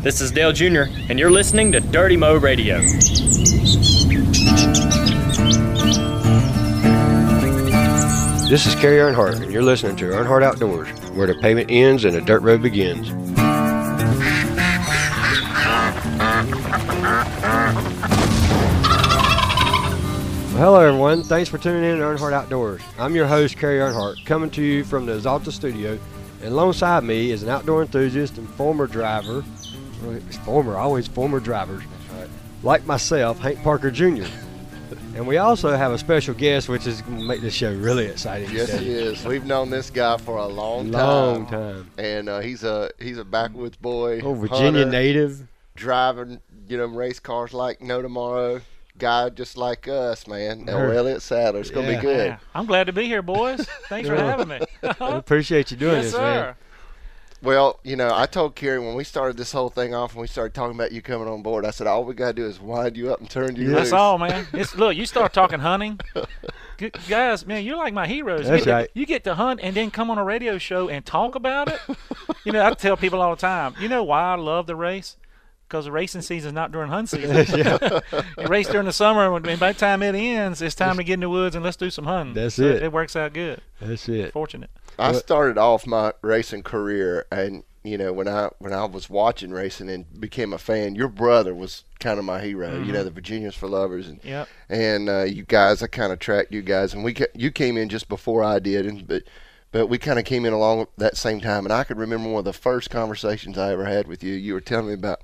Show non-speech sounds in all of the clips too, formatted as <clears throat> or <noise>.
This is Dale Jr., and you're listening to Dirty Mo Radio. This is Kerry Earnhardt, and you're listening to Earnhardt Outdoors, where the pavement ends and the dirt road begins. Hello, everyone. Thanks for tuning in to Earnhardt Outdoors. I'm your host, Kerry Earnhardt, coming to you from the Axalta studio. And alongside me is an outdoor enthusiast and former driver. Well, it's former, always former drivers. Like myself, Hank Parker Jr. And we also have a special guest, which is going to make this show really exciting. Yes, today. he is. We've known this guy for a long time. Long time. And uh, he's a he's a backwoods boy. Oh, Virginia hunter, native. driving, you know, race cars like no tomorrow. Guy just like us, man. Now, Her- Elliott Sadler. It's gonna Yeah. be good. Yeah, I'm glad to be here, boys. Thanks for having me. I <laughs> appreciate you doing yes, this, sir. man. Well, you know, I told Kerry when we started this whole thing off and we started talking about you coming on board, I said all we gotta do is wind you up and turn you That's loose. all, man. It's look. You start talking hunting, <laughs> G- guys. Man, you're like my heroes. You That's get right. you get to hunt and then come on a radio show and talk about it. you know, I tell people all the time. You know why I love the race? Because the racing season is not during hunt <laughs> season. you race during the summer, and by the time it ends, it's time to get in the woods and let's do some hunting. That's So it. It works out good. That's it. Fortunate. I started off my racing career, and you know when I when I was watching racing and became a fan, your brother was kind of my hero. Mm-hmm. You know the Virginians for Lovers, and Yep. and uh, you guys, I kind of tracked you guys, and we ca- you came in just before I did, and but but we kind of came in along that same time, and I could remember one of the first conversations I ever had with you. You were telling me about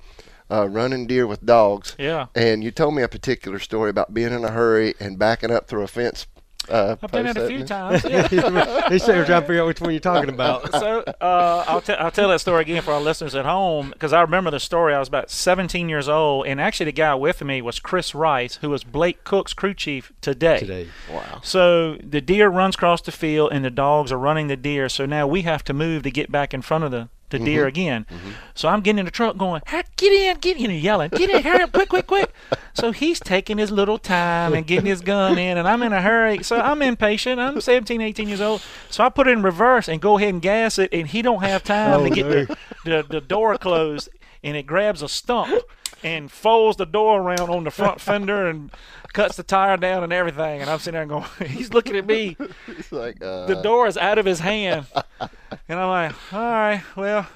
uh, running deer with dogs, Yeah. and you told me a particular story about being in a hurry and backing up through a fence. Uh, I've done post, that a few you? times. Yeah. <laughs> He's sitting here trying to figure out which one you're talking <laughs> about. so uh, I'll, t- I'll tell that story again for our listeners at home because I remember the story. I was about 17 years old, and actually the guy with me was Chris Rice, who was Blake Koch's crew chief today. Today. Wow. So the deer runs across the field, and the dogs are running the deer. So now we have to move to get back in front of the, the deer mm-hmm. again. Mm-hmm. So I'm getting in the truck, going, "Hey, "Get in, get in!" and yelling, "Get in, hurry up, quick, quick, quick!" <laughs> So he's taking his little time and getting his gun in, and I'm in a hurry. So I'm impatient. I'm 17, 18 years old. So I put it in reverse and go ahead and gas it, and he don't have time Oh, to get the, the the door closed, and it grabs a stump and folds the door around on the front fender and cuts the tire down and everything. And I'm sitting there going, <laughs> he's looking at me. <laughs> It's like uh, The door is out of his hand, <laughs> and I'm like, all right, well.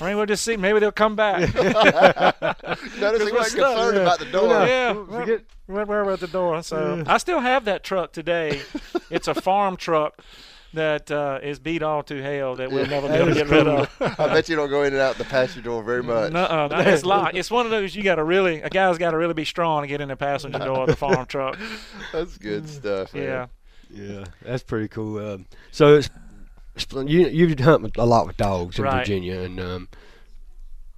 I mean, we'll just see. Maybe they'll come back. Notice he we're wasn't concerned Yeah. about the door. yeah, Forget- where, where we're at the door. So I still have that truck today. It's a farm truck that uh, is beat all to hell that we'll never be able to get rid <laughs> of. I bet you don't go in and out the passenger door very much. No, <laughs> it's locked. It's one of those you got to really a guy's got to really be strong to get in the passenger door of the farm truck. <laughs> That's good stuff. Man. Yeah, Yeah, that's pretty cool. Um, so it's, it's you you hunt a lot with dogs in Right. Virginia, and um,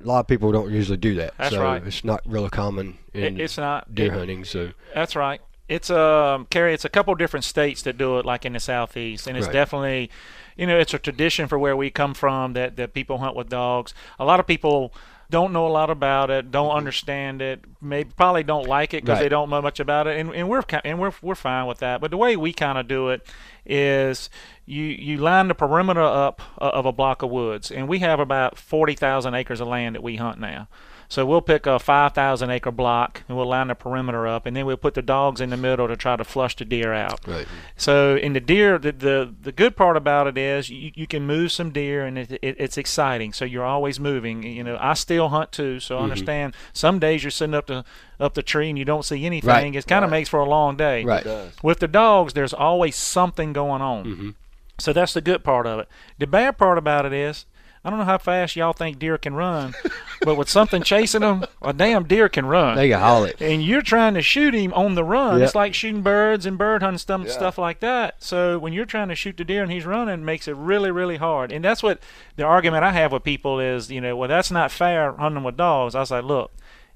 a lot of people don't usually do that. That's so right. It's not really common in it, it's not. deer it- hunting. So That's right. It's um, Kerry. It's a couple different states that do it, like in the southeast, and it's Right. definitely, you know, it's a tradition for where we come from that that people hunt with dogs. A lot of people don't know a lot about it, don't understand it, maybe probably don't like it because Right. they don't know much about it, and, and we're and we're we're fine with that. But the way we kind of do it is you you line the perimeter up uh, of a block of woods, and we have about forty thousand acres of land that we hunt now. So we'll pick a 5,000 acre block and we'll line the perimeter up, and then we'll put the dogs in the middle to try to flush the deer out. right, So in the deer, the the, the good part about it is you, you can move some deer, and it, it, it's exciting. So you're always moving. You know, I still hunt too, so I understand. Some days you're sitting up the up the tree and you don't see anything. Right. It kind of makes for a long day. right. With the dogs, there's always something going on. Mm-hmm. So that's the good part of it. The bad part about it is, I don't know how fast y'all think deer can run, <laughs> but with something chasing them, a damn deer can run. They can haul it. and you're trying to shoot him on the run. Yep. It's like shooting birds and bird hunting stuff, Yeah. stuff like that. So when you're trying to shoot the deer and he's running, it makes it really, really hard. And that's what the argument I have with people is, you know, well, that's not fair hunting with dogs. I was like, look,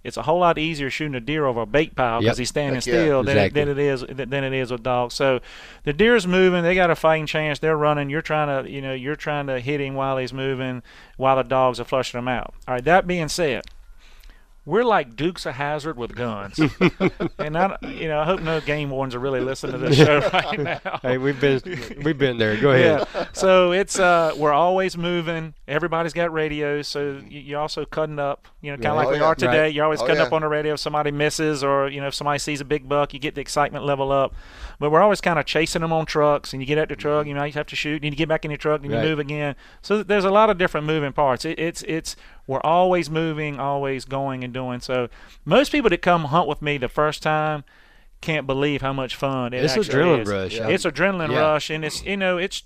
it's a whole lot easier shooting a deer over a bait pile because Yep. he's standing Heck yeah. still than, it, than it is than it is with dogs. So the deer's moving; they got a fighting chance. They're running. You're trying to, you know, you're trying to hit him while he's moving, while the dogs are flushing him out. All right. That being said, we're like Dukes of Hazzard with guns. <laughs> and I, you know, I hope no game wardens are really listening to this show right now. <laughs> Hey, we've been we've been there. Go ahead. Yeah. So it's uh, we're always moving. Everybody's got radios, so you- you're also cutting up. You know, kind of Right. like Oh, we yeah. are today. Right. You're always Oh, cutting yeah. up on the radio if somebody misses, or you know, if somebody sees a big buck, you get the excitement level up. But we're always kind of chasing them on trucks, and you get out the truck, you know, you have to shoot, and you get back in your truck, and you Right. move again. So there's a lot of different moving parts. It, it's it's we're always moving, always going and doing. So most people that come hunt with me the first time can't believe how much fun it It's adrenaline is. rush. Yeah. It's adrenaline Yeah. rush, and it's you know it's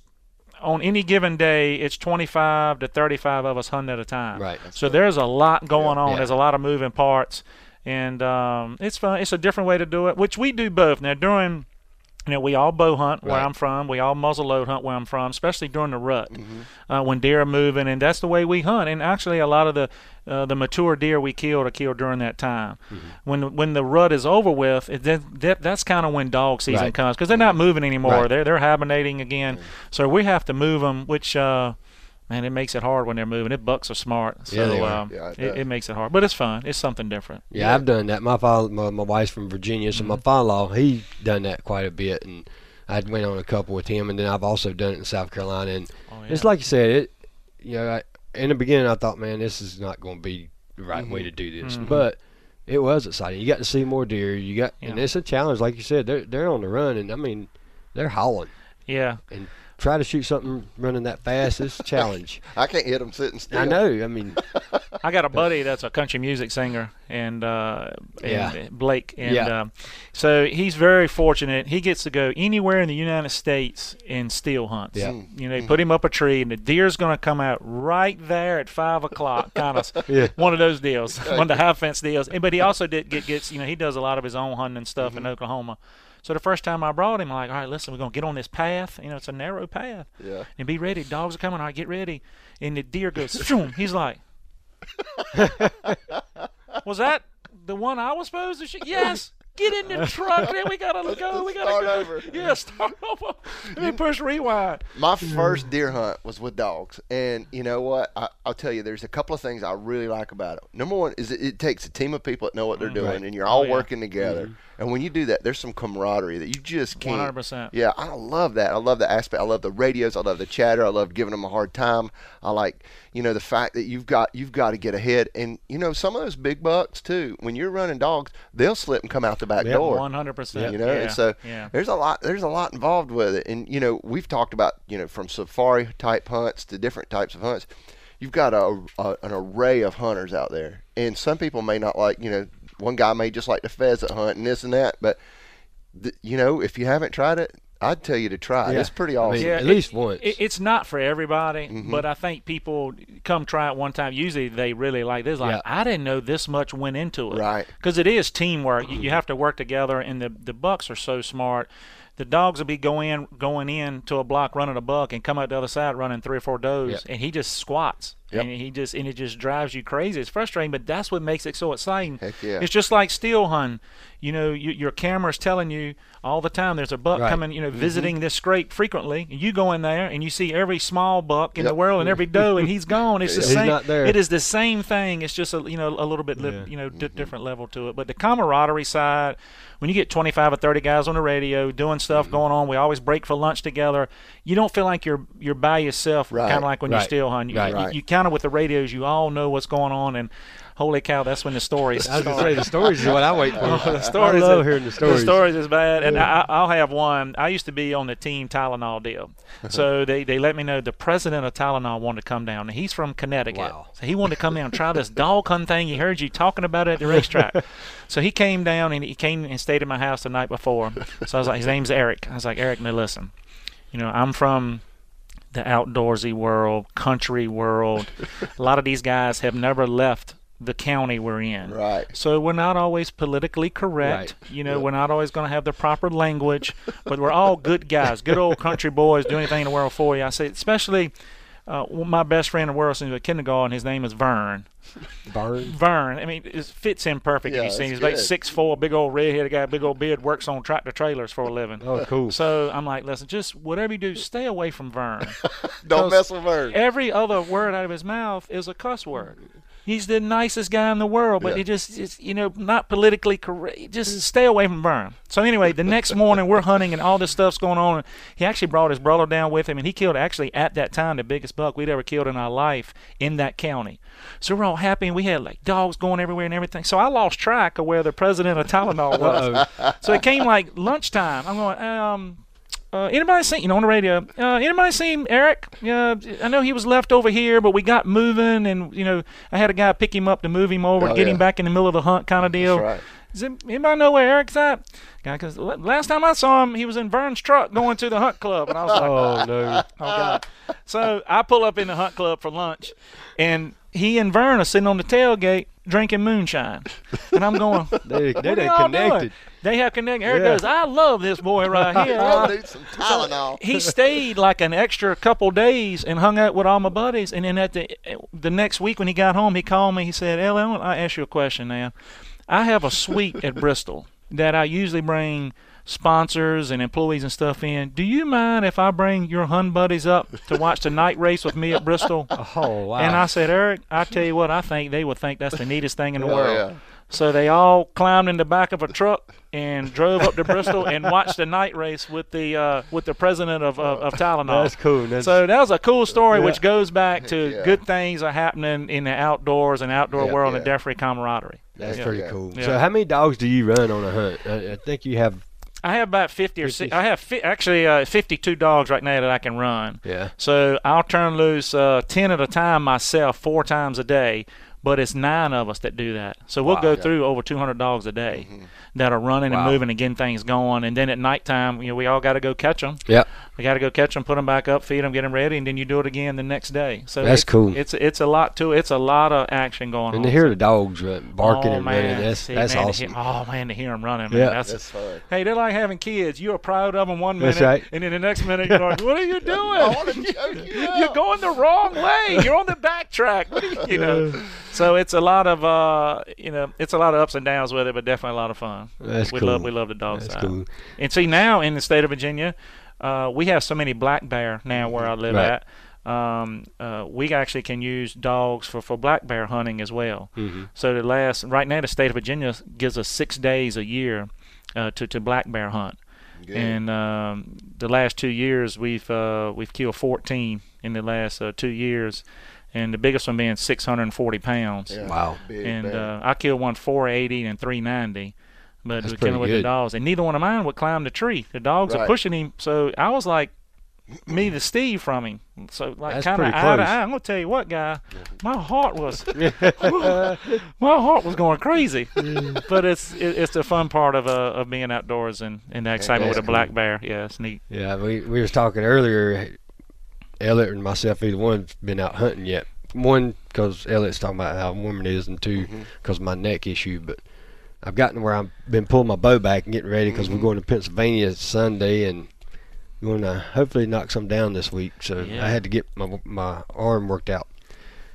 on any given day it's 25 to 35 of us hunting at a time. Right. So there's a lot going on. Yeah. There's a lot of moving parts, and um, it's fun. It's a different way to do it, which we do both. Now during you know, we all bow hunt where Right. I'm from. We all muzzle load hunt where I'm from, especially during the rut Mm-hmm. uh, when deer are moving, and that's the way we hunt. And actually, a lot of the uh, the mature deer we killed are killed during that time. Mm-hmm. When when the rut is over with, it, that, that that's kind of when dog season Right. comes because they're not moving anymore. Right. They're they're hibernating again, so we have to move them, which. Uh, Man, it makes it hard when they're moving. It bucks are smart, so Yeah, they are. um, Yeah, it it, it makes it hard. But it's fun. It's something different. Yeah, I've done that. My father, my, my wife's from Virginia, so my Mm-hmm. father-in-law, he done that quite a bit, and I went on a couple with him, and then I've also done it in South Carolina. And Oh, it's like you said, it. You know, I, in the beginning, I thought, man, this is not going to be the right way to do this, Mhm. but it was exciting. You got to see more deer. You got, and it's a challenge, like you said. They're they're on the run, and I mean, they're hauling. Yeah, Try to shoot something running that fast. It's a challenge. <laughs> I can't hit them sitting still. I know. I mean, <laughs> I got a buddy that's a country music singer, and, uh, and Yeah. Blake, and Yeah. um, so he's very fortunate. He gets to go anywhere in the United States and steel hunts. Yeah. You know, they put him up a tree, and the deer's going to come out right there at five o'clock. <laughs> Kind of Yeah. one of those deals, one of the high fence deals. And- But he also did get gets. You know, he does a lot of his own hunting and stuff in Oklahoma. So the first time I brought him, I'm like, all right, listen, we're gonna get on this path. You know, it's a narrow path Yeah. and be ready. Dogs are coming. All right, get ready. And the deer goes, <laughs> Shoom. he's like, <laughs> was that the one I was supposed to shoot? Yes. Get in the truck. Then we gotta go. We gotta Start go. over. <laughs> Yeah, start over. And then push rewind. My first deer hunt was with dogs, and you know what? I, I'll tell you, there's a couple of things I really like about it. Number one is it, it takes a team of people that know what they're mm-hmm. doing, Right. and you're all Oh, yeah. working together. Mm-hmm. And when you do that, there's some camaraderie that you just can't. 100%. Yeah, I love that. I love the aspect. I love the radios. I love the chatter. I love giving them a hard time. I like, you know, the fact that you've got you've got to get ahead. And you know, some of those big bucks too. When you're running dogs, they'll slip and come out the back Yep, door. One hundred percent. You know, yeah. and so yeah. there's a lot there's a lot involved with it. And you know, we've talked about you know from safari type hunts to different types of hunts. You've got a, a an array of hunters out there, and some people may not like you know. One guy may just like the pheasant hunt and this and that, but th- you know, if you haven't tried it, I'd tell you to try it. Yeah. It's pretty I awesome. mean, Yeah, at it- least once. It, it's not for everybody, Mm-hmm. but I think people come try it one time. Usually they really like this. Like Yeah. I didn't know this much went into it. Right. Because it is teamwork. You, you have to work together, and the the bucks are so smart. The dogs will be going going in to a block running a buck and come out the other side running three or four does, Yep. and he just squats. Yep. And he just and it just drives you crazy. It's frustrating, but that's what makes it so exciting. Heck yeah. It's just like steel hunting. You know, you, your camera's telling you all the time there's a buck Right. coming. You know, visiting this scrape frequently. And you go in there and you see every small buck in the world and every <laughs> doe, and he's gone. It's the He's same. not there. It is the same thing. It's just a you know a little bit li- Yeah. you know di- different level to it. But the camaraderie side, when you get 25 or 30 guys on the radio doing stuff Mm-hmm. going on, we always break for lunch together. You don't feel like you're you're by yourself, Right. kind of like when you're Right. still hunting. You, Right. you, Right. you kind of with the radios, you all know what's going on, and holy cow, that's when the stories. I was gonna say the stories is what I wait for. <laughs> the stories I love is- hearing the stories. The stories is bad, and I, I'll have one. I used to be on the team Tylenol deal, <laughs> so they, they let me know the president of Tylenol wanted to come down, and he's from Connecticut, Wow. so he wanted to come down and try this dog hunt thing. He heard you talking about it at the racetrack, <laughs> so he came down and he came and stayed at my house the night before. So I was like, his name's Eric. I was like, Eric, now listen, you know, I'm from the outdoorsy world, country world. A lot of these guys have never left the county we're in. Right. So we're not always politically correct. Right. You know, we're not always going to have the proper language, but we're all good guys, good old country boys, do anything in the world for you. I say, especially uh, my best friend in the world since kindergarten. His name is Vern. Vern. Vern. I mean, it fits him perfect. Yeah, you see, he's about good. six four, big old redheaded guy, big old beard, works on tractor trailers for a living. Oh, cool. So I'm like, listen, just whatever you do, stay away from Vern. <laughs> Don't mess with Vern. Every other word out of his mouth is a cuss word. He's the nicest guy in the world, but Yeah. he just, it's, you know, not politically correct. Just stay away from Vern. So anyway, the next morning we're hunting and all this stuff's going on. He actually brought his brother down with him, and he killed actually at that time the biggest buck we'd ever killed in our life in that county. So we're all happy, and we had like dogs going everywhere and everything. So I lost track of where the president of Tylenol was. so it came like lunchtime. I'm going, um, uh, anybody seen, you know, on the radio, uh, anybody seen Eric? Uh, I know he was left over here, but we got moving, and, you know, I had a guy pick him up to move him over, Oh, get yeah. him back in the middle of the hunt kind of deal. right. Does anybody know where Eric's at? Guy, because last time I saw him, he was in Vern's truck going to the hunt club, and I was like, <laughs> Oh no. Oh God! So I pull up in the hunt club for lunch, and he and Vern are sitting on the tailgate drinking moonshine, and I'm going. <laughs> They, "What they are connected. doing?" They have connected. Eric Yeah. goes, "I love this boy right <laughs> here." I need some Tylenol. he stayed like an extra couple days and hung out with all my buddies. And then at the the next week when he got home, he called me. He said, "Ellie, I want to ask you a question now. I have a suite at Bristol that I usually bring." Sponsors and employees and stuff in. Do you mind if I bring your hun buddies up to watch the night race with me at Bristol? <laughs> Oh wow. And I said, Eric, I tell you what, I think they would think that's the neatest thing in the Oh, world. yeah. So they all climbed in the back of a truck and drove up to Bristol and watched the night race with the uh, with the president of of, of Tylenol. That's cool. That's, So that was a cool story, Yeah. which goes back to Yeah. good things are happening in the outdoors and outdoor Yeah, world yeah. and death-free camaraderie. that's Yeah. pretty Yeah. cool. Yeah. So how many dogs do you run on a hunt? I, I think you have. I have about 50 or 50. six, I have fi- actually uh, 52 dogs right now that I can run. Yeah. So I'll turn loose uh, 10 at a time myself four times a day, but it's nine of us that do that. So we'll Wow. go Okay. through over 200 dogs a day that are running Wow. and moving and getting things going. And then at nighttime, you know, we all got to go catch them. Yeah, We got to go catch them, put them back up, feed them, get them ready, and then you do it again the next day. So That's it's, cool. It's it's a lot too. It's a lot of action going And on. And to hear the dogs uh, barking oh, and man. running, that's See, that's man, awesome. hear- oh man, to hear them running, man, Yeah. that's, That's fun. Hey, they're like having kids. You are proud of them one minute, That's right. and then the next minute you're like, "What are you <laughs> doing? I want to choke you <laughs> You're going the wrong way. You're on the backtrack. What are you, you know?" So it's a lot of, uh, you know, it's a lot of ups and downs with it, but definitely a lot of fun. That's we cool. love, we love the dog That's side. cool. And see now in the state of Virginia, uh, we have so many black bear now where I live Right. at. Um, uh, we actually can use dogs for, for black bear hunting as well. Mm-hmm. So the last right now the state of Virginia gives us six days a year uh, to to black bear hunt. Good. And um, the last two years, we've uh, we've killed 14 in the last uh, two years, and the biggest one being 640 pounds. Yeah. Wow. Big And uh, I killed one 480 and 390, but That's we're killing pretty with the dogs, and neither one of mine would climb the tree. The dogs are pushing him, so I was like me to Steve from him. So like kind of pretty eye to eye. I'm gonna tell you what, guy, my heart was <laughs> <laughs> my heart was going crazy. but it's it, it's the fun part of uh, of being outdoors and, and the excitement with a that's black bear. Yeah, it's neat. Yeah, we we was talking earlier. Elliott and myself, either one's been out hunting yet. One, because Elliott's talking about how warm it is, and two, because of my neck issue. But I've gotten where I've been pulling my bow back and getting ready because we're going to Pennsylvania Sunday and going to hopefully knock some down this week. So Yeah. I had to get my my arm worked out.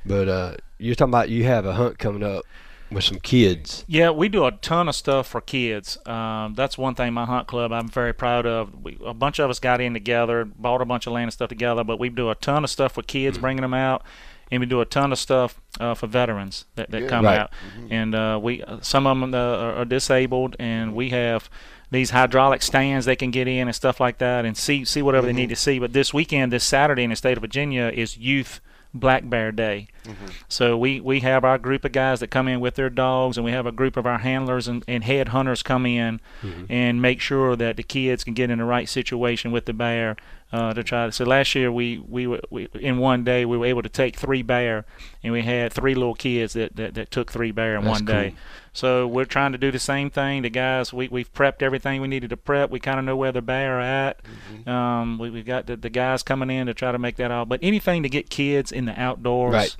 But uh, you're talking about you have a hunt coming up with some kids. Yeah, we do a ton of stuff for kids. Um, that's one thing my hunt club I'm very proud of. We, a bunch of us got in together, bought a bunch of land and stuff together, but we do a ton of stuff for kids, bringing them out, and we do a ton of stuff uh, for veterans that, that Good. come Right. out. And uh, we some of them uh, are, are disabled, and we have these hydraulic stands they can get in and stuff like that, and see see whatever they need to see. But this weekend, this Saturday in the state of Virginia is Youth Black Bear Day. Mm-hmm. So we, we have our group of guys that come in with their dogs, and we have a group of our handlers and, and head hunters come in mm-hmm. and make sure that the kids can get in the right situation with the bear uh, to try to. So last year we, we were we, in one day we were able to take three bear, and we had three little kids that, that, that took three bear in That's one day. cool. So we're trying to do the same thing. The guys, we, we've prepped everything we needed to prep. We kind of know where the bear are at. Um, we, we've got the, the guys coming in to try to make that all. But anything to get kids in the outdoors Right.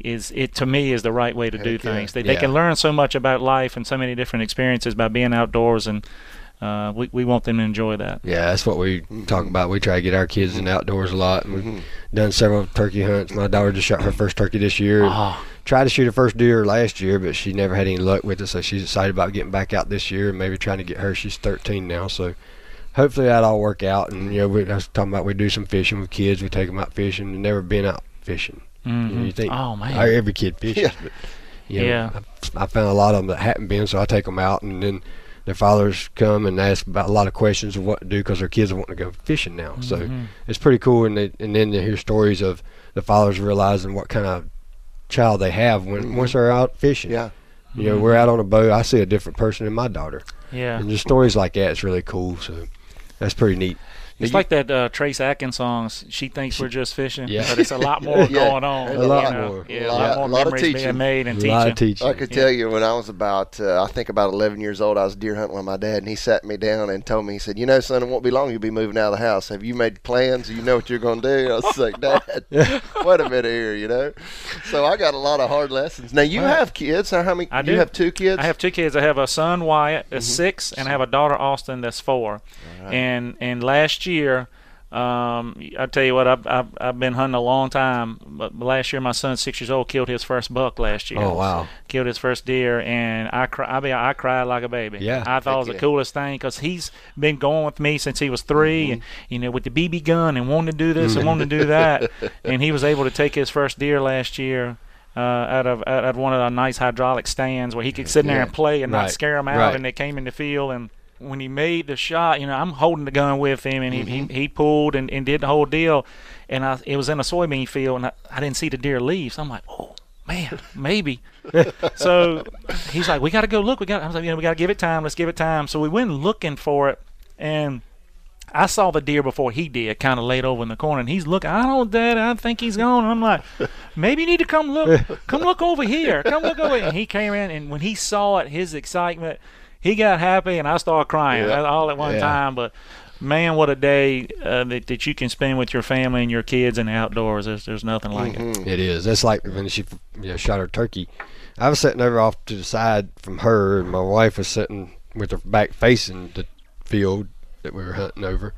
is it to me is the right way to do yeah. things. They, they can learn so much about life and so many different experiences by being outdoors, and uh, we we want them to enjoy that. Yeah, that's what we talk about. We try to get our kids in the outdoors a lot. And we've mm-hmm. done several turkey hunts. My daughter just shot her first turkey this year. Oh, Tried to shoot her first deer last year, but she never had any luck with it. So she's excited about getting back out this year and maybe trying to get her. She's 13 now, so hopefully that all work out. And you know, we, I was talking about we do some fishing with kids. We take them out fishing. and never been out fishing. You, know, mm-hmm. you think Oh, man. I- every kid <laughs> fishes, Yeah. but you know, Yeah. I, I found a lot of them that hadn't been, so I take them out, and then their fathers come and ask about a lot of questions of what to do because their kids are wanting to go fishing now. So Mm-hmm. it's pretty cool, and they, and then to hear stories of the fathers realizing what kind of child they have when once they're out fishing. Yeah. You know, we're out on a boat. I see a different person in my daughter, Yeah. and just stories like that. It's really cool. So that's pretty neat. It's you- like that uh, Trace Adkins song. She thinks we're just fishing, Yeah. but it's a lot <laughs> more Yeah. going on. A lot know? more. Yeah, A a lot- lot more a lot of memories being made and a lot of teaching. teaching. I could Yeah. tell you when I was about, uh, I think about 11 years old, I was deer hunting with my dad, and he sat me down and told me, he said, "You know, son, it won't be long. You'll be moving out of the house. Have you made plans? You know what you're going to do?" I was like, "Dad, <laughs> wait a minute here, you know." So I got a lot of hard lessons. Now you have kids. Now, how many? I you do. have two kids. I have two kids. I have a son Wyatt that's Mm-hmm. six, and I have a daughter Austin that's four. And and last year, um, I tell you what, I've, I've I've been hunting a long time. But last year, my son, six years old, killed his first buck last year. Oh wow! Killed his first deer, and I cry. I mean, I cried like a baby. Yeah. I thought it was the coolest thing because he's been going with me since he was 3 Mm-hmm. and you know, with the BB gun and wanting to do this and wanting to do that, <laughs> and he was able to take his first deer last year. Uh, out of out of one of the nice hydraulic stands where he could sit in there Yeah. and play and not scare him out, Right. and they came in the field and when he made the shot, you know, I'm holding the gun with him, and he, Mm-hmm. he, he pulled and, and did the whole deal, and I it was in a soybean field, and I, I didn't see the deer leave, so I'm like, oh man, maybe. <laughs> so he's like, we got to go look. We got. I was like, you know, we got to give it time. Let's give it time. So we went looking for it, and I saw the deer before he did, kind of laid over in the corner, and he's looking. I don't, Dad. I think he's gone. I'm like, maybe you need to come look. Come look over here. Come look over. Here. And he came in, and when he saw it, his excitement, he got happy, and I started crying Yeah. all at one Yeah. time. But man, what a day uh, that, that you can spend with your family and your kids and the outdoors. There's, there's nothing like it. It is. That's like when she you know, shot her turkey. I was sitting over off to the side from her, and my wife was sitting with her back facing the field that we were hunting over.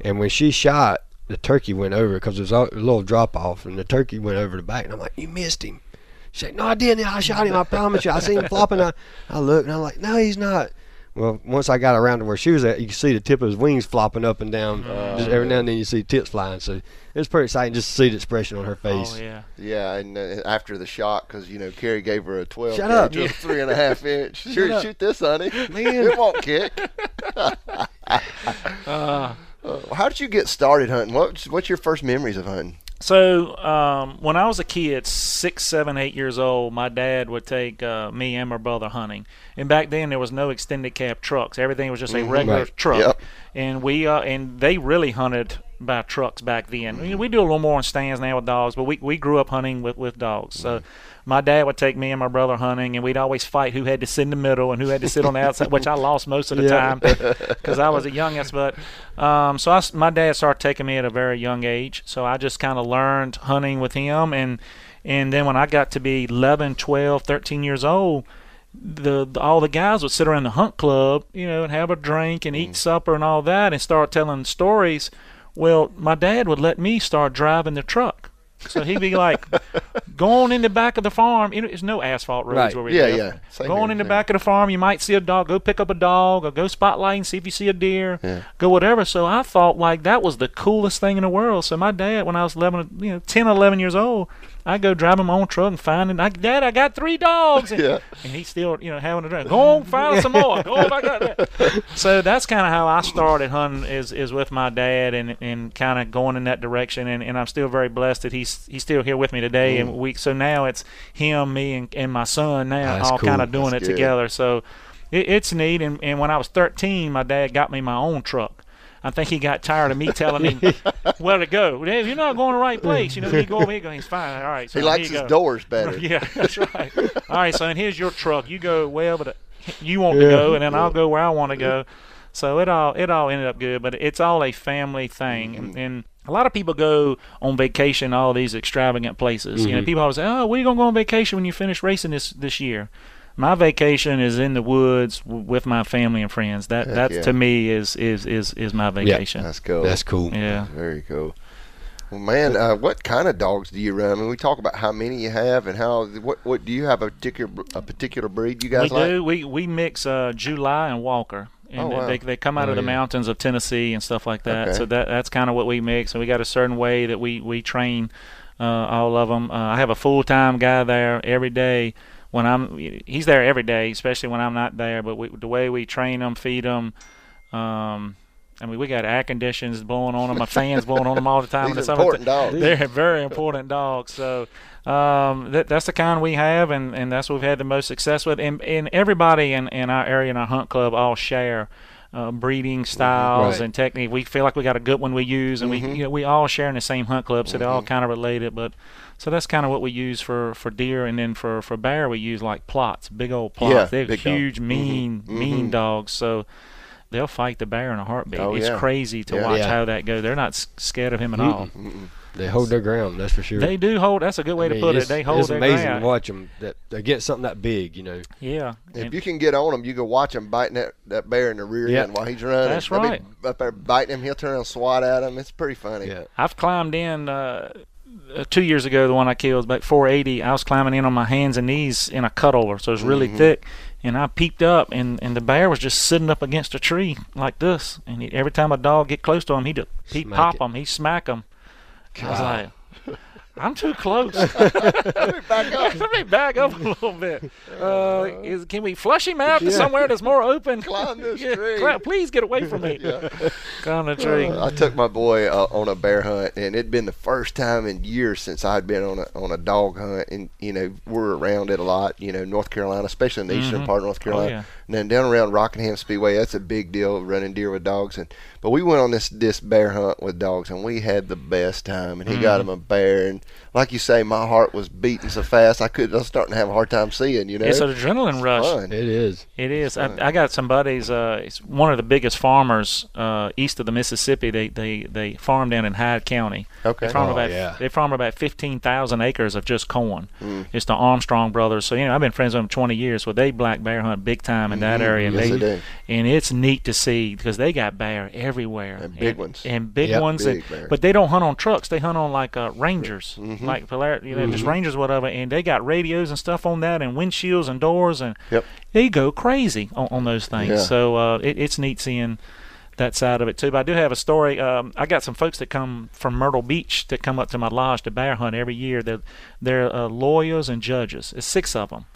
And when she shot, the turkey went over because there's a little drop off, and the turkey went over the back. And I'm like, "You missed him." She's like, "No, I didn't. I shot him. I promise you. I seen him flopping." I, I look, and I'm like, "No, he's not." Well, once I got around to where she was at, you could see the tip of his wings flopping up and down. just every now and then you see tips flying. So it was pretty exciting just to see the expression on her face. Oh yeah. Yeah, and uh, after the shot, because you know Kerry gave her a twelve. Shut gauge, up. it three and a half <laughs> inch. Shoot, up. shoot this, honey. Man. it won't kick. Uh, <laughs> <laughs> Uh, How did you get started hunting? What's what's your first memories of hunting? So um, when I was a kid, six, seven, eight years old, my dad would take uh, me and my brother hunting. And back then there was no extended cab trucks. Everything was just a regular Right. truck. Yep. And we uh, and they really hunted by trucks back then. Mean, we do a little more on stands now with dogs, but we, we grew up hunting with, with dogs. So my dad would take me and my brother hunting, and we'd always fight who had to sit in the middle and who had to sit on the outside, which I lost most of the <laughs> Yeah. time because I was the youngest. But um, so I my dad started taking me at a very young age. So I just kind of learned hunting with him, and and then when I got to be 11, 12, 13 years old, the, the all the guys would sit around the hunt club, you know, and have a drink and eat supper and all that, and start telling stories. Well, my dad would let me start driving the truck. So he'd be like, going in the back of the farm. You know, there's no asphalt roads Right. where we Yeah, live. yeah. Same Going in the back of the farm, you might see a dog. Go pick up a dog, or go spotlight and see if you see a deer. Yeah. Go whatever. So I thought like that was the coolest thing in the world. So my dad, when I was 11, you know, 10, 11 years old, I go driving my own truck and finding, I, Dad, I got three dogs. And, <laughs> Yeah. and he's still, you know, having a drink. Go on, find some more. Go on, I got that. <laughs> So that's kind of how I started hunting is is with my dad and and kind of going in that direction. And, and I'm still very blessed that he's he's still here with me today. And mm. we so now it's him, me, and, and my son now That's all cool. kind of doing That's it good. together. So it, it's neat. And, and when I was 13, my dad got me my own truck. I think he got tired of me telling him <laughs> where to go. Dave, you're not going the right place. You know, you go over here. Go, he's fine. All right. So He likes his go. doors better. <laughs> Yeah, that's right. All right, son, here's your truck. You go well, but uh, you want to go, and then I'll go where I want to go. So it all it all ended up good, but it's all a family thing, and, and a lot of people go on vacation all these extravagant places. You know, people always say, "Oh, where you gonna go on vacation when you finish racing this this year?" My vacation is in the woods w- with my family and friends. That Heck that yeah. to me is is is is my vacation. That's cool. That's cool. Yeah. Very cool. Well, man, uh, what kind of dogs do you run? I mean, we talk about how many you have and how. What what do you have a particular a particular breed you guys we like? do. We we mix uh, July and Walker. And Oh, wow. they, they come out Oh, of the yeah. mountains of Tennessee and stuff like that. Okay. So that that's kind of what we mix. And we got a certain way that we we train uh, all of them. Uh, I have a full-time guy there every day. When I'm, he's there every day, especially when I'm not there. But we, the way we train them, feed them, um, I mean, we got air conditions blowing on them, my fans blowing on them all the time. in These the are important dogs. They're very important dogs. So um, that, that's the kind we have, and, and that's what we've had the most success with. And, and everybody in, in our area, in our hunt club, all share uh, breeding mm-hmm. styles Right. and technique. We feel like we got a good one we use, and we mm-hmm. you know, we all share in the same hunt club, so they're all mm-hmm. kind of related. But so that's kind of what we use for, for deer, and then for, for bear we use like Plotts, big old Plotts. Yeah, They're big dog. huge, mean, mean dogs. So they'll fight the bear in a heartbeat. Oh, it's yeah. crazy to Yeah. watch Yeah. how that goes. They're not scared of him at all. They hold their ground, that's for sure. They do hold. That's a good way I to put it. They hold It's amazing ground. to watch them that they get something that big, you know. Yeah. If And- you can get on them, you can watch him biting that, that bear in the rear Yeah. end while he's running. That's They'll be right. Up there biting him, he'll turn and swat at him. It's pretty funny. Yeah. I've climbed in uh, uh, two years ago. The one I killed, about 480. I was climbing in on my hands and knees in a cutover, so it was really Mm-hmm. thick. And I peeped up, and, and the bear was just sitting up against a tree like this. And he, every time a dog get close to him, he'd he Smack pop it. him, he'd smack him. I was like, I'm too close. <laughs> Back up. Let me back up a <laughs> little bit. Uh, is, can we flush him out to somewhere that's more open? Climb this Yeah, tree. please get away from me. <laughs> Climb the tree. I took my boy uh, on a bear hunt, and it'd been the first time in years since I'd been on a on a dog hunt. And you know, we're around it a lot. You know, North Carolina, especially in the eastern part of North Carolina, yeah. and then down around Rockingham Speedway. That's a big deal running deer with dogs. And but we went on this this bear hunt with dogs, and we had the best time. And he got him a bear, and like you say, my heart was beating so fast I could. I was starting to have a hard time seeing. You know, It's an adrenaline rush. fun. It is. It is. I, I got some buddies. Uh, it's one of the biggest farmers uh, east of the Mississippi. They they they farm down in Hyde County. Okay. They farm Oh, about yeah. they farm about fifteen thousand acres of just corn. Mm. It's the Armstrong brothers. So you know I've been friends with them twenty years. So they black bear hunt big time in that area. And. Yes, they, they do. and it's neat to see because they got bear everywhere And big ones. and big Yep. ones. Big and, but they don't hunt on trucks. They hunt on like uh, Rangers, Mm-hmm. like Polar, you know, just Rangers, whatever. And they got radios and stuff on that, and windshields and doors, and Yep. they go crazy on, on those things. Yeah. So uh, it, it's neat seeing that side of it too. But I do have a story. Um, I got some folks that come from Myrtle Beach that come up to my lodge to bear hunt every year. They're they're uh, lawyers and judges. It's six of them.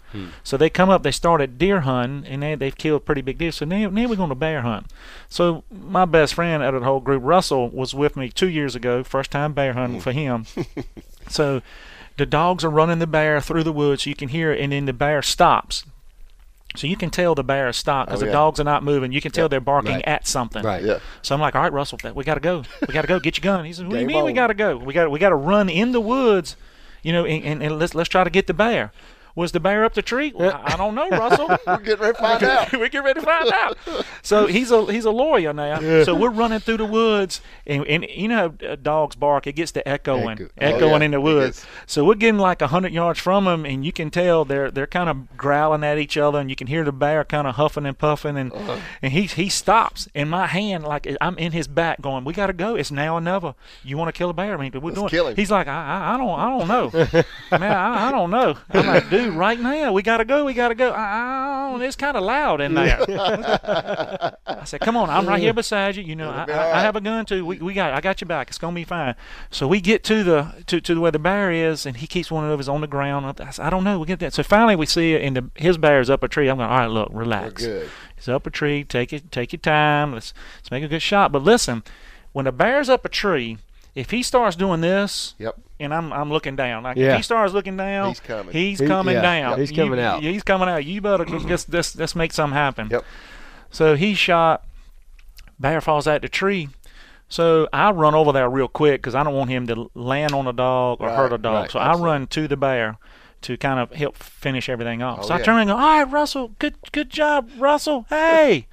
So they come up. They started deer hunting, and they they've killed pretty big deer. So now now we're going to bear hunt. So my best friend out of the whole group, Russell, was with me two years ago. First time bear hunting for him. <laughs> so the dogs are running the bear through the woods. You can hear it, and then the bear stops. So you can tell the bear is stopped because Oh, the dogs are not moving. You can tell they're barking Right. at something. Right. Yeah. So I'm like, all right, Russell, we got to go. We got to go. Get your gun. He says, what do you mean we got to go? We got we got to run in the woods, you know, and, and, and let's let's try to get the bear. Was the bear up the tree? I, I don't know, Russell. <laughs> We're getting ready to find out. <laughs> we're getting ready to find out. So he's a he's a lawyer now. So we're running through the woods, and, and you know how uh, dogs bark. It gets to echoing, Echo. Oh, echoing yeah. in the woods. So we're getting like a hundred yards from them, and you can tell they're they're kind of growling at each other, and you can hear the bear kind of huffing and puffing, and Uh-huh. and he he stops, and my hand like I'm in his back, going, "We got to go. It's now or never. You want to kill a bear? I mean, we're doing." kill him. He's like, I, I, I don't, I don't know, <laughs> man. I, I don't know. I'm like, dude, right now we gotta go. We gotta go. I it's kind of loud in there. I said, come on, I'm right here beside you. You know, I, I, I have a gun too. We, we got, I got your back. It's gonna be fine. So we get to the to, to where the bear is, and he keeps one of his on the ground. I said, I don't know. We get that. So finally we see it, and the, his is up a tree. I'm going, all right, look, relax. He's up a tree. Take it, take your time. Let's let's make a good shot. But listen, when a bear's up a tree, if he starts doing this, Yep. and I'm I'm looking down. Like Yeah. if he starts looking down, He's coming. He's He- coming yeah, down. he's You- coming out. He's coming out. You better <clears throat> just let's let's make something happen. Yep. So he shot. Bear falls out the tree. So I run over there real quick because I don't want him to land on a dog or Right, hurt a dog. right, so I run to the bear to kind of help finish everything off. Oh, so I turn and go, "All right, Russell, good good job, Russell. Hey,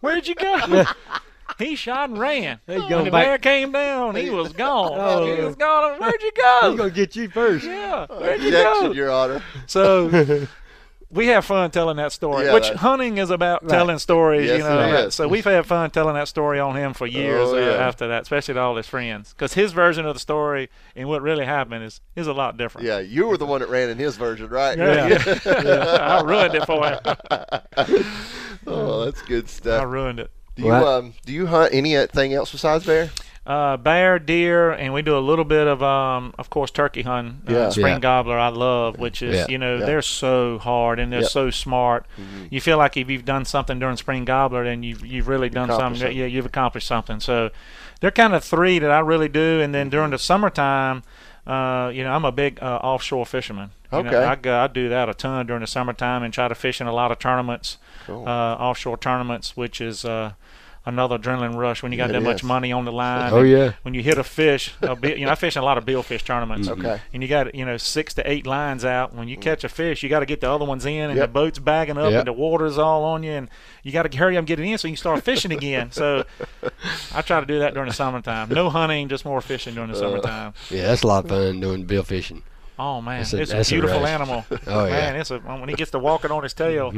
where'd you go?" <laughs> he shot and ran. He's When the back- bear came down, he was <laughs> gone. Oh. He was gone. Where'd you go? He's gonna get you first. Yeah, where'd you Objection, go? Your Honor. So we have fun telling that story, Yeah, which that's- hunting is about telling stories. Yes, you know, it is. so we've had fun telling that story on him for years Oh, uh, yeah. after that, especially to all his friends, because his version of the story and what really happened is is a lot different. Yeah, you were the one that ran in his version, right? Yeah, <laughs> <laughs> yeah. I ruined it for him. Oh, that's good stuff. I ruined it. Do you Well, um do you hunt anything else besides bear? Uh, bear, deer, and we do a little bit of, um, of course, turkey hunting. Uh, Yeah. spring Yeah. gobbler, I love, which is, Yeah. you know, Yeah. they're so hard and they're Yep. so smart. Mm-hmm. You feel like if you've done something during spring gobbler, then you've you've really done accomplished something. something. Yeah, you've accomplished something. So they're kind of three that I really do. And then during the summertime, uh, you know, I'm a big uh, offshore fisherman. You know, Okay. I, go, I do that a ton during the summertime and try to fish in a lot of tournaments, Cool. uh, offshore tournaments, which is uh, another adrenaline rush when you got Yeah, that it much money on the <laughs> line. Oh yeah. When you hit a fish, a bi- you know, I fish in a lot of billfish tournaments. Okay. And you got you know six to eight lines out. When you catch a fish, you got to get the other ones in, and Mm. Yep. the boat's bagging up, Yep. and the water's all on you, and you got to hurry up and get it in so you can start fishing again. So I try to do that during the summertime. No hunting, just more fishing during Uh. the summertime. Yeah, that's a lot of fun doing bill fishing. Oh man, That's a- it's a that's a beautiful animal. <laughs> Oh, yeah. man, it's a when he gets to walking on his tail.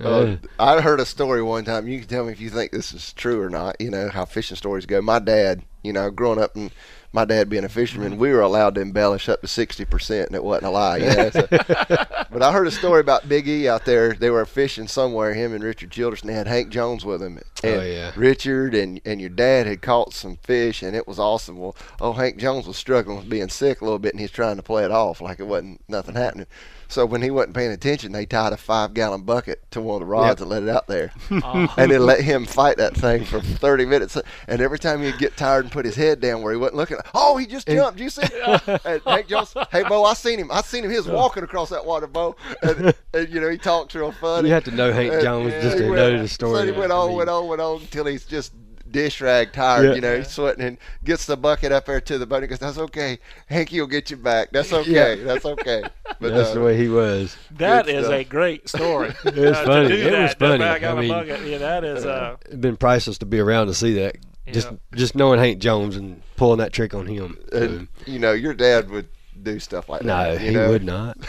Uh, I heard a story one time. You can tell me if you think this is true or not. You know how fishing stories go. My dad, you know, growing up and my dad being a fisherman, we were allowed to embellish up to sixty percent, and it wasn't a lie. You know? so, <laughs> but I heard a story about Big E out there. They were fishing somewhere. Him and Richard Childress, and they had Hank Jones with him. And Oh, yeah. Richard and and your dad had caught some fish, and it was awesome. Well, oh, Hank Jones was struggling with being sick a little bit, and he's trying to play it off like it wasn't nothing happening. So when he wasn't paying attention, they tied a five gallon bucket to one of the rods Yep. and let it out there. <laughs> Oh. and then let him fight that thing for 30 minutes. And every time he'd get tired and put his head down where he wasn't looking, oh, he just jumped. You see? <laughs> and Hank Jones, hey, Bo, I seen him. I seen him. He was walking across that water, Bo. And, and you know, he talked real funny. You have to know Hank Jones and just to went- know the story. So he went on, I on, mean, went on, went on until he's just dish rag tired, Yeah. you know, he's sweating and gets the bucket up there to the boat. He goes, That's okay. Hanky will get you back. That's <laughs> okay. Yeah. That's okay. But That's uh, the way he was. That is stuff. a great story. <laughs> It was Uh, funny. To It that, was funny. I mean- bucket. Yeah, that is. Uh, It'd been priceless to be around to see that. Just Yeah. just knowing Hank Jones and pulling that trick on him. and, you know, your dad would do stuff like no, that. you he know? would not. <laughs>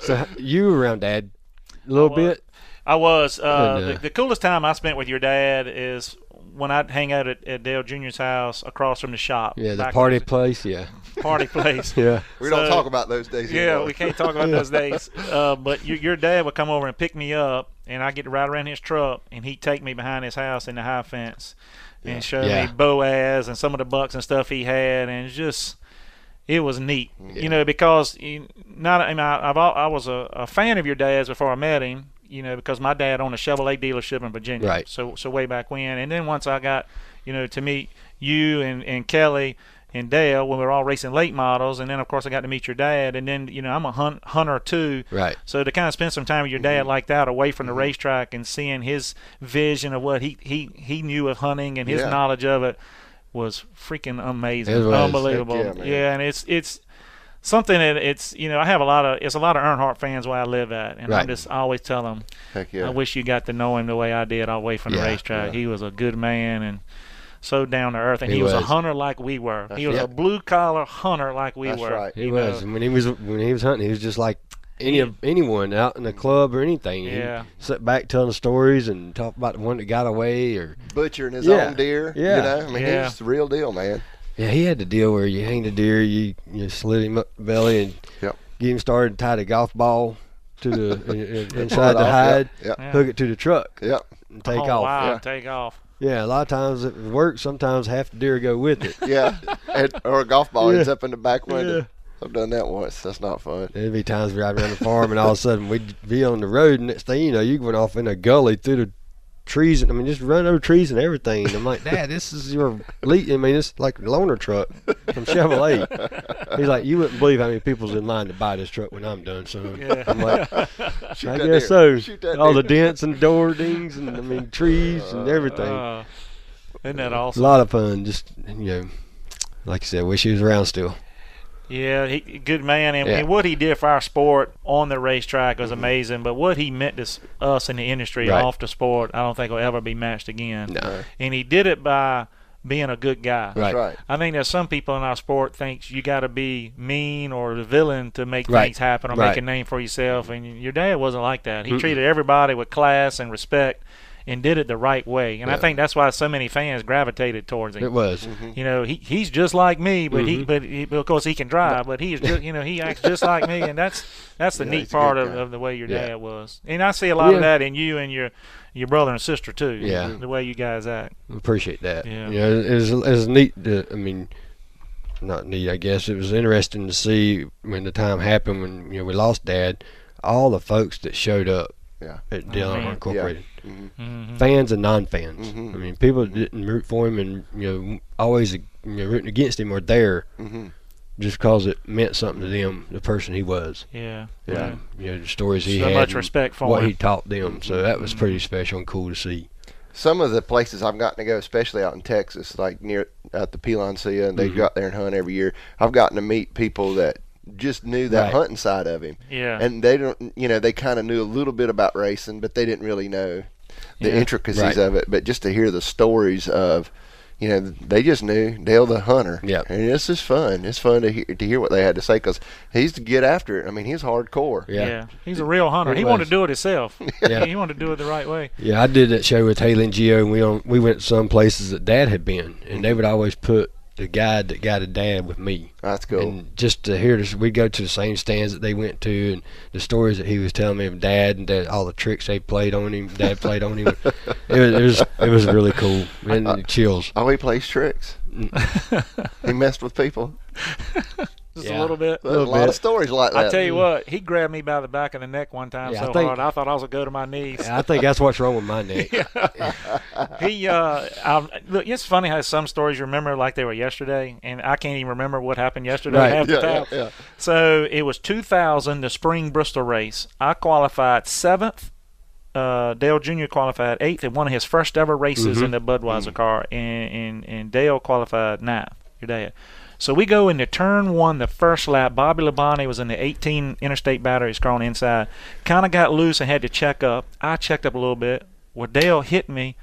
so you were around Dad a little bit. I was. Uh, And, uh, the, the coolest time I spent with your dad is when I'd hang out at, at Dale Jr.'s house across from the shop. Yeah, the party in place. Yeah, party <laughs> place. yeah. We don't talk about those days Yeah, anymore. we can't talk about those <laughs> days. Uh, but your, your dad would come over and pick me up, and I get to ride around his truck, and he'd take me behind his house in the high fence, and show Yeah. me Boaz and some of the bucks and stuff he had, and it's just it was neat, you know, because you, not I mean I, I've I was a, a fan of your dad's before I met him, you know, because my dad owned a Chevrolet dealership in Virginia, Right. So so way back when, and then once I got, you know, to meet you and and Kelley and Dale when we were all racing late models, and then of course I got to meet your dad, and then you know I'm a hunt, hunter too, Right. so to kind of spend some time with your dad like that, away from the Mm-hmm. racetrack, and seeing his vision of what he he he knew of hunting and his Yeah. knowledge of it was freaking amazing, It was. unbelievable. Heck yeah, and it's it's something that it's you know I have a lot of it's a lot of Earnhardt fans where I live at, and I Right. just always tell them Heck yeah. I wish you got to know him the way I did away from the racetrack. yeah. He was a good man and so down to earth, and He he, was. a hunter like we were. he was right. a blue collar hunter like we That's were. right. He was. know. And When he was when he was hunting, he was just like any of anyone out in the club or anything. He'd Yeah. sit back telling stories and talk about the one that got away or Butchering his Yeah. own deer. Yeah. You know, I mean, Yeah. he's the real deal, man. Yeah, he had the deal where you hang the deer, you you slit him up the belly and Yep. get him started, and tie the golf ball to the <laughs> in- in- Pull inside it the hide, Yep. Yeah. hook it to the truck, Yep. and take oh, off. Wow, yeah. take off. Yeah, a lot of times it works. Sometimes half the deer go with it. Yeah. and, or a golf ball ends up in the back window. Yeah. I've done that once. That's not fun. There'd be times we ride around the farm and all of a sudden we'd be on the road and next thing you know, you went off in a gully through the trees and I mean just run over trees and everything. And I'm like, Dad, this is your lead I mean it's like a loaner truck from Chevrolet. He's like, You wouldn't believe how many people's in line to buy this truck when I'm done. So Yeah. I'm like <laughs> I guess deer. so. All the dents and door dings and I mean trees and everything. Uh, isn't that awesome? a lot of fun. Just you know, like you said, wish he was around still. Yeah, he good man, and, Yeah. and what he did for our sport on the racetrack was mm-hmm. amazing. But what he meant to us in the industry Right. off the sport, I don't think will ever be matched again. No. And he did it by being a good guy. Right. Right. I think there's some people in our sport thinks you got to be mean or the villain to make Right. things happen or Right. make a name for yourself. And your dad wasn't like that. He treated everybody with class and respect. And did it the right way. And I think that's why so many fans gravitated towards him. It was. You know, he he's just like me, but Mm-hmm. he but he, of course he can drive, but he is just you know he acts just like me, and that's that's the Yeah, neat part of, of the way your Yeah. dad was. And I see a lot Yeah. of that in you and your your brother and sister too. Yeah. the way you guys act. Appreciate that. Yeah. You know, it was, it was neat. To, I mean, not neat. I guess it was interesting to see when the time happened when you know we lost Dad. All the folks that showed up Yeah. at Dillon man. Earnhardt Incorporated, hmm fans and non-fans. Mhm. I mean, people didn't root for him and you know always you know rooting against him were there hmm just because it meant something to them, the person he was. Yeah, Yeah. And, you know, the stories he So had, much respect for what him. he taught them. So that was pretty special and cool to see. Some of the places I've gotten to go, especially out in Texas, like near at the Piloncillo, and they Mhm. go out there and hunt every year. I've gotten to meet people that just knew that Right. hunting side of him, Yeah, and they don't, you know, they kind of knew a little bit about racing, but they didn't really know the Yeah. intricacies Right. of it. But just to hear the stories of, you know, they just knew Dale the hunter. Yeah. and this is fun. It's fun to hear to hear what they had to say because he's to get after it. I mean, he's hardcore. Yeah. he's a real hunter. He He, wanted to do it himself. <laughs> Yeah. he wanted to do it the right way. Yeah, I did that show with Haley and Geo, and we on, we went some places that Dad had been, and they would always put the guide that guided Dad with me. That's cool. And just to hear this, we'd go to the same stands that they went to, and the stories that he was telling me of Dad and Dad, all the tricks they played on him, Dad played on him. <laughs> It was, it was it was really cool and chills. oh, he plays tricks. Mm. he messed with people. <laughs> Just Yeah. a little bit. There's a Little lot bit. of stories like that. I tell you what, he grabbed me by the back of the neck one time Yeah, I so think- hard I thought I was gonna go to my knees. I think that's what's wrong with my neck. <laughs> he uh I, look it's funny how some stories you remember like they were yesterday and i can't even remember what happened yesterday Right. half the time yeah, yeah. so it was 2000 the spring bristol race i qualified seventh uh, Dale Jr. qualified eighth in one of his first ever races Mhm. in the Budweiser car, and, and and Dale qualified ninth. Your dad. So we go into turn one, the first lap. Bobby Labonte was in the 18 Interstate Batteries the inside. Kind of got loose and had to check up. I checked up a little bit. Well, Dale hit me,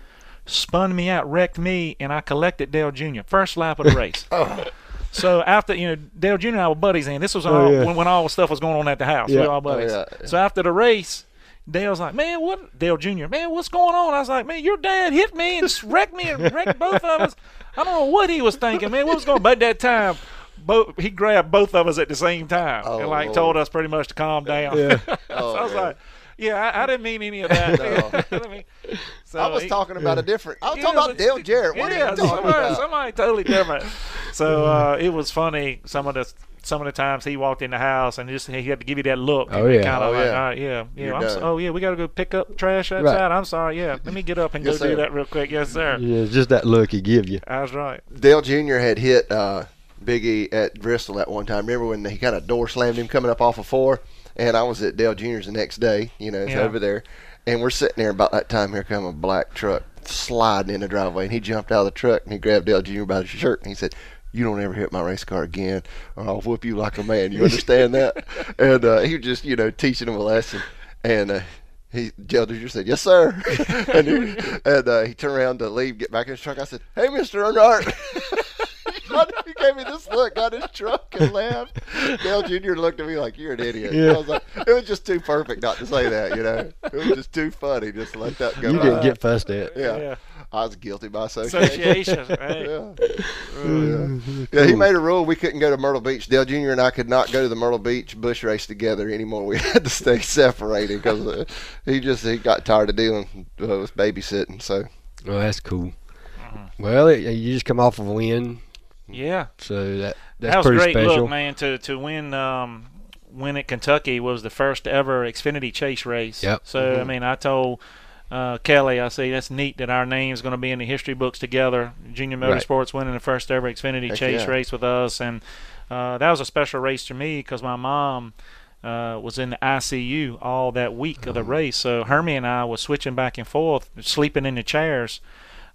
spun me out, wrecked me, and I collected Dale Jr. First lap of the race. <laughs> Oh. So after you know Dale Jr. and I were buddies, and this was Oh, yeah. when, when all the stuff was going on at the house. We Yeah. were all oh, buddies. yeah. So after the race, Dale's like, "Man, what?" Dale Jr. Man, what's going on? I was like, "Man, your dad hit me and wrecked me and wrecked both of us." I don't know what he was thinking, man. What was going? on? But that time, both he grabbed both of us at the same time Oh, and like Lord. told us pretty much to calm down. Yeah. <laughs> so Oh, I was man. like, "Yeah, I, I didn't mean any of that." No. <laughs> I mean, so I was he- talking about a different. I was yeah, talking about Dale Jarrett. What yeah, are you talking somebody, about? somebody totally different. So uh, it was funny. Some of the some of the times he walked in the house and just he had to give you that look. Oh, yeah. Kind of Oh, like, yeah. all right, yeah, yeah. I'm so, oh yeah, we got to go pick up trash outside. Right. I'm sorry. Yeah, let me get up and Yes, go do that real quick. Yes, sir. Yeah, it's just that look he give you. That's right. Dale Jr. had hit uh, Biggie at Bristol at one time. Remember when he kind of door slammed him coming up off of four? And I was at Dale Jr.'s the next day. You know, it's Yeah. over there, and we're sitting there. About that time, here come a black truck sliding in the driveway, and he jumped out of the truck and he grabbed Dale Jr. by the shirt and he said. You don't ever hit my race car again, or I'll whoop you like a man. You understand that? <laughs> and uh, he was just, you know, teaching him a lesson. And uh, he, Dale Jr. said, "Yes, sir." <laughs> and he, and uh, he turned around to leave, get back in his truck. I said, "Hey, Mister Earnhardt." <laughs> he gave me this look, got his truck and left. Dale Jr. looked at me like, "You're an idiot." Yeah. I was like, it was just too perfect not to say that. You know, it was just too funny just to let that go. You by. didn't get fussed at. Yeah. Yeah. I was guilty by association. Association. right? Yeah. yeah. Yeah, he made a rule we couldn't go to Myrtle Beach. Dale Jr. and I could not go to the Myrtle Beach Busch race together anymore. We <laughs> had to stay separated because uh, he just he got tired of dealing uh, with babysitting. So Well, that's cool. Well, it, you just come off of a win, Yeah. so that that's that was a pretty great special. look, man. To to win um, win at Kentucky was the first ever Xfinity Chase race. Yep. So I mean, I told uh, Kelley, I say that's neat that our name's going to be in the history books together. Junior Right. Motorsports winning the first ever Xfinity Heck Chase yeah. race with us, and uh, that was a special race to me because my mom. Uh, was in the ICU all that week of the Uh-huh. race, so Hermie and I was switching back and forth, sleeping in the chairs,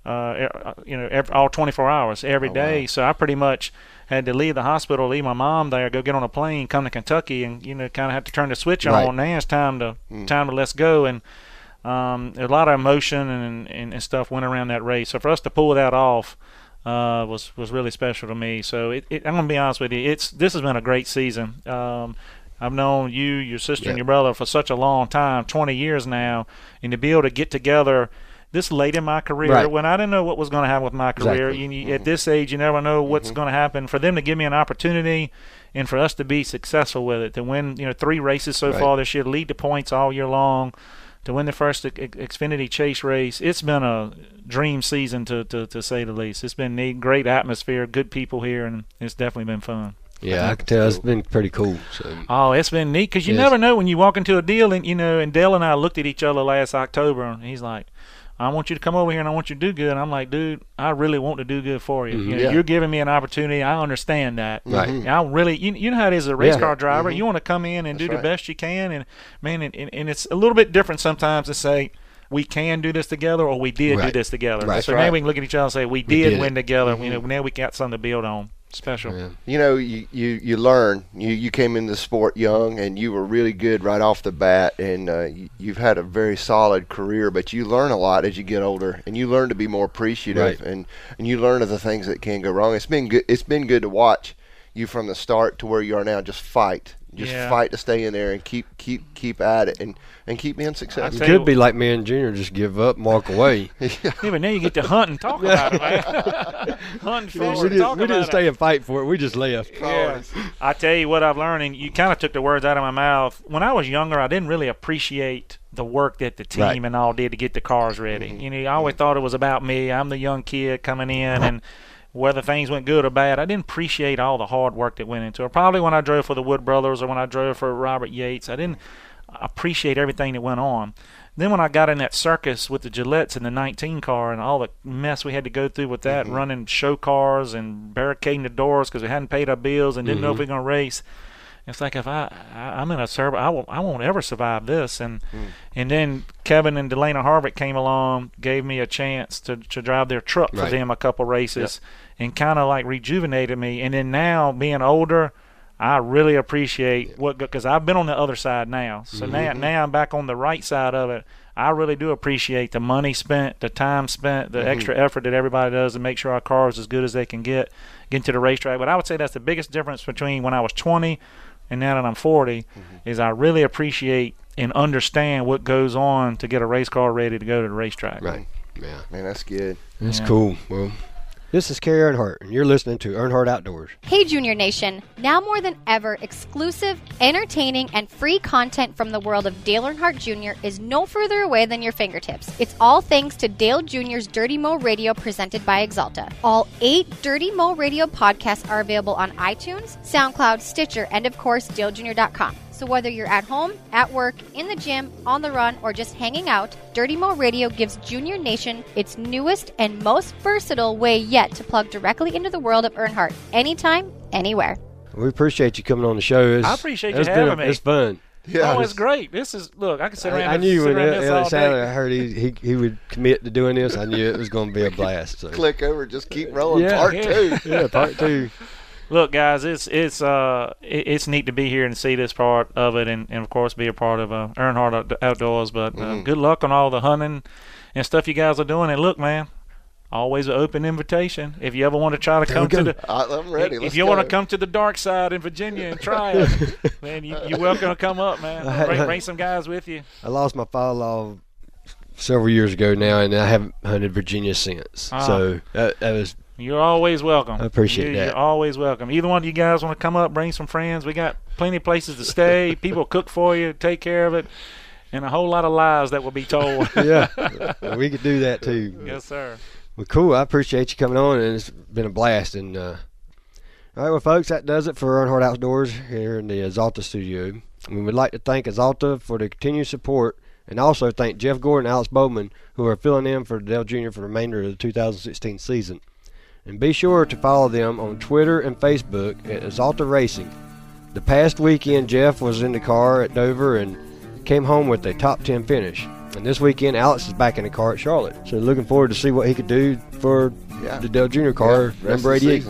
uh, e- you know, every, all 24 hours every Oh, day. wow. So I pretty much had to leave the hospital, leave my mom there, go get on a plane, come to Kentucky, and you know, kind of have to turn the switch Right. on. Now it's time to Mm. time to let's go, and um, a lot of emotion and, and and stuff went around that race. So for us to pull that off. Uh, was was really special to me. So it, it, I'm gonna be honest with you. It's this has been a great season. Um, I've known you, your sister, and your brother for such a long time, 20 years now, and to be able to get together this late in my career Right. when I didn't know what was going to happen with my career. Exactly. You, you- At mm-hmm. this age, you never know mm-hmm. what's going to happen. For them to give me an opportunity and for us to be successful with it, to win, you know, three races so Right. far this year, lead the points all year long, to win the first X- Xfinity Chase race, it's been a dream season to, to, to say the least. It's been neat, great atmosphere, good people here, and it's definitely been fun. Yeah, I can tell it's been pretty cool. So Oh, it's been neat because you Yes. never know when you walk into a deal, and you know. And Dale and I looked at each other last October, and he's like, "I want you to come over here, and I want you to do good." And I'm like, "Dude, I really want to do good for you. Mm-hmm. You know, Yeah. You're giving me an opportunity. I understand that. Mm-hmm. Right. And I really, you, you know how it is as a race Yeah. car driver. Mm-hmm. You want to come in and do the right. best you can, and man, and, and, and it's a little bit different sometimes to say." We can do this together, or we did do this together. Right. So That's right. now we can look at each other and say, "We We did, did win it. together." You know, now we got something to build on. Special. yeah. You know, you, you, you learn. You, you came into the sport young, and you were really good right off the bat, and uh, you, you've had a very solid career. But you learn a lot as you get older, and you learn to be more appreciative, Right. and, and you learn of the things that can go wrong. It's been good. It's been good to watch you from the start to where you are now. Just fight, just Yeah. fight to stay in there and keep keep keep at it, and and keep being successful. tell you could be like me and Junior, just give up, and walk away. <laughs> Yeah, but now you get to hunt and talk about it, man. <laughs> hunt, fish, we and didn't, talk we about didn't it. stay and fight for it. We just left. Yeah. I tell you what I've learned, and you kind of took the words out of my mouth. When I was younger, I didn't really appreciate the work that the team Right. and all did to get the cars ready. Mm-hmm. You know, I always mm-hmm. thought it was about me. I'm the young kid coming in, and whether things went good or bad, I didn't appreciate all the hard work that went into it. Probably when I drove for the Wood Brothers or when I drove for Robert Yates, I didn't appreciate everything that went on. Then when I got in that circus with the Gilletts in the 19 car and all the mess we had to go through with that, mm-hmm. running show cars and barricading the doors because we hadn't paid our bills and didn't know mm-hmm. if we were going to race. It's like if I, I I'm in a server, I won't I won't ever survive this. And hmm. and then Kevin and DeLana Harvick came along, gave me a chance to to drive their truck for Right. them a couple races, and kind of like rejuvenated me. And then now being older, I really appreciate what because I've been on the other side now. So mm-hmm. now now I'm back on the right side of it. I really do appreciate the money spent, the time spent, the mm-hmm. extra effort that everybody does to make sure our car is as good as they can get, get to the racetrack. But I would say that's the biggest difference between when I was 20 and now that I'm 40 mm-hmm. is I really appreciate and understand what goes on to get a race car ready to go to the racetrack. Right. Yeah. Man, that's good. That's Yeah. cool. Well, this is Kerry Earnhardt, and you're listening to Earnhardt Outdoors. Hey, Junior Nation. Now more than ever, exclusive, entertaining, and free content from the world of Dale Earnhardt Jr. is no further away than your fingertips. It's all thanks to Dale Jr.'s Dirty Mo Radio presented by Axalta. All eight Dirty Mo Radio podcasts are available on iTunes, SoundCloud, Stitcher, and of course, DaleJr.com. So whether you're at home, at work, in the gym, on the run, or just hanging out, Dirty Mo Radio gives Junior Nation its newest and most versatile way yet to plug directly into the world of Earnhardt, anytime, anywhere. We appreciate you coming on the show. It's, I appreciate you it's been having a- me. It's fun. Yeah. Oh, it's great. This is look. I can sit around. I, I knew when around it, this all sounded, day. I heard he, he he would commit to doing this. I knew it was going to be a blast. So. Click over, just keep rolling. Yeah. Part Yeah. two. Yeah, part two. <laughs> Look, guys, it's it's uh it's neat to be here and see this part of it, and, and of course be a part of uh, Earnhardt Outdoors. But uh, Mm-hmm. good luck on all the hunting and stuff you guys are doing. And look, man, always an open invitation. If you ever want to try to There come to the I, I'm ready. if Let's you go. want to come to the dark side in Virginia and try it, <laughs> man, you, you're welcome to come up, man. <laughs> Bring, bring some guys with you. I lost my father-in-law several years ago now, and I haven't hunted Virginia since. Ah. So that, that was You're always welcome. I appreciate you, that. You're always welcome. Either one of you guys want to come up, bring some friends. We got plenty of places to stay. <laughs> People cook for you, take care of it, and a whole lot of lies that will be told. <laughs> yeah. <laughs> we could do that too. yes, sir. Well, cool. I appreciate you coming on, and it's been a blast. And uh, all right, well, folks, that does it for Earnhardt Outdoors here in the Axalta studio. We would like to thank Axalta for the continued support, and also thank Jeff Gordon and Alex Bowman, who are filling in for Dale Jr. for the remainder of the 2016 season. And be sure to follow them on Twitter and Facebook at Axalta Racing. The past weekend, Jeff was in the car at Dover and came home with a top 10 finish. And this weekend, Alex is back in the car at Charlotte. So looking forward to see what he could do for Yeah. the Dale Jr. car, rest number of 88.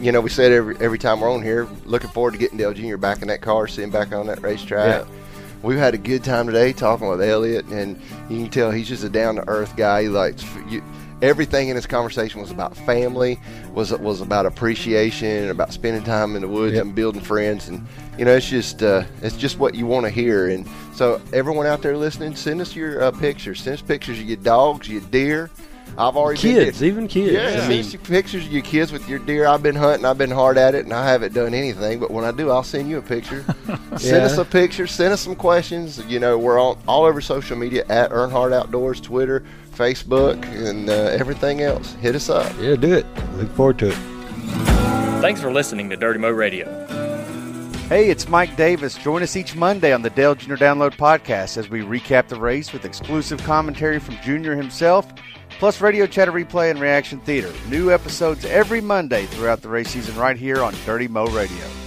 You know, we said every every time we're on here, looking forward to getting Dale Jr. back in that car, seeing back on that racetrack. Yeah. We've had a good time today talking with Elliott, and you can tell he's just a down to earth guy. He likes you. Everything in this conversation was about family, was was about appreciation, about spending time in the woods Yep. and building friends, and you know, it's just uh, it's just what you want to hear. And so, everyone out there listening, send us your uh, pictures. Send us pictures of your dogs, your deer. I've already been Kids, even kids. yeah, I send mean, pictures of your kids with your deer. I've been hunting. I've been hard at it, and I haven't done anything. But when I do, I'll send you a picture. <laughs> send Yeah. us a picture. Send us some questions. You know, we're on all over social media at Earnhardt Outdoors, Twitter, Facebook, and uh, everything else. Hit us up. yeah, do it. Look forward to it. Thanks for listening to Dirty Mo Radio. Hey, it's Mike Davis. Join us each Monday on the Dale Junior Download Podcast as we recap the race with exclusive commentary from Junior himself, plus radio chatter replay and reaction theater. New episodes every Monday throughout the race season right here on Dirty Mo Radio.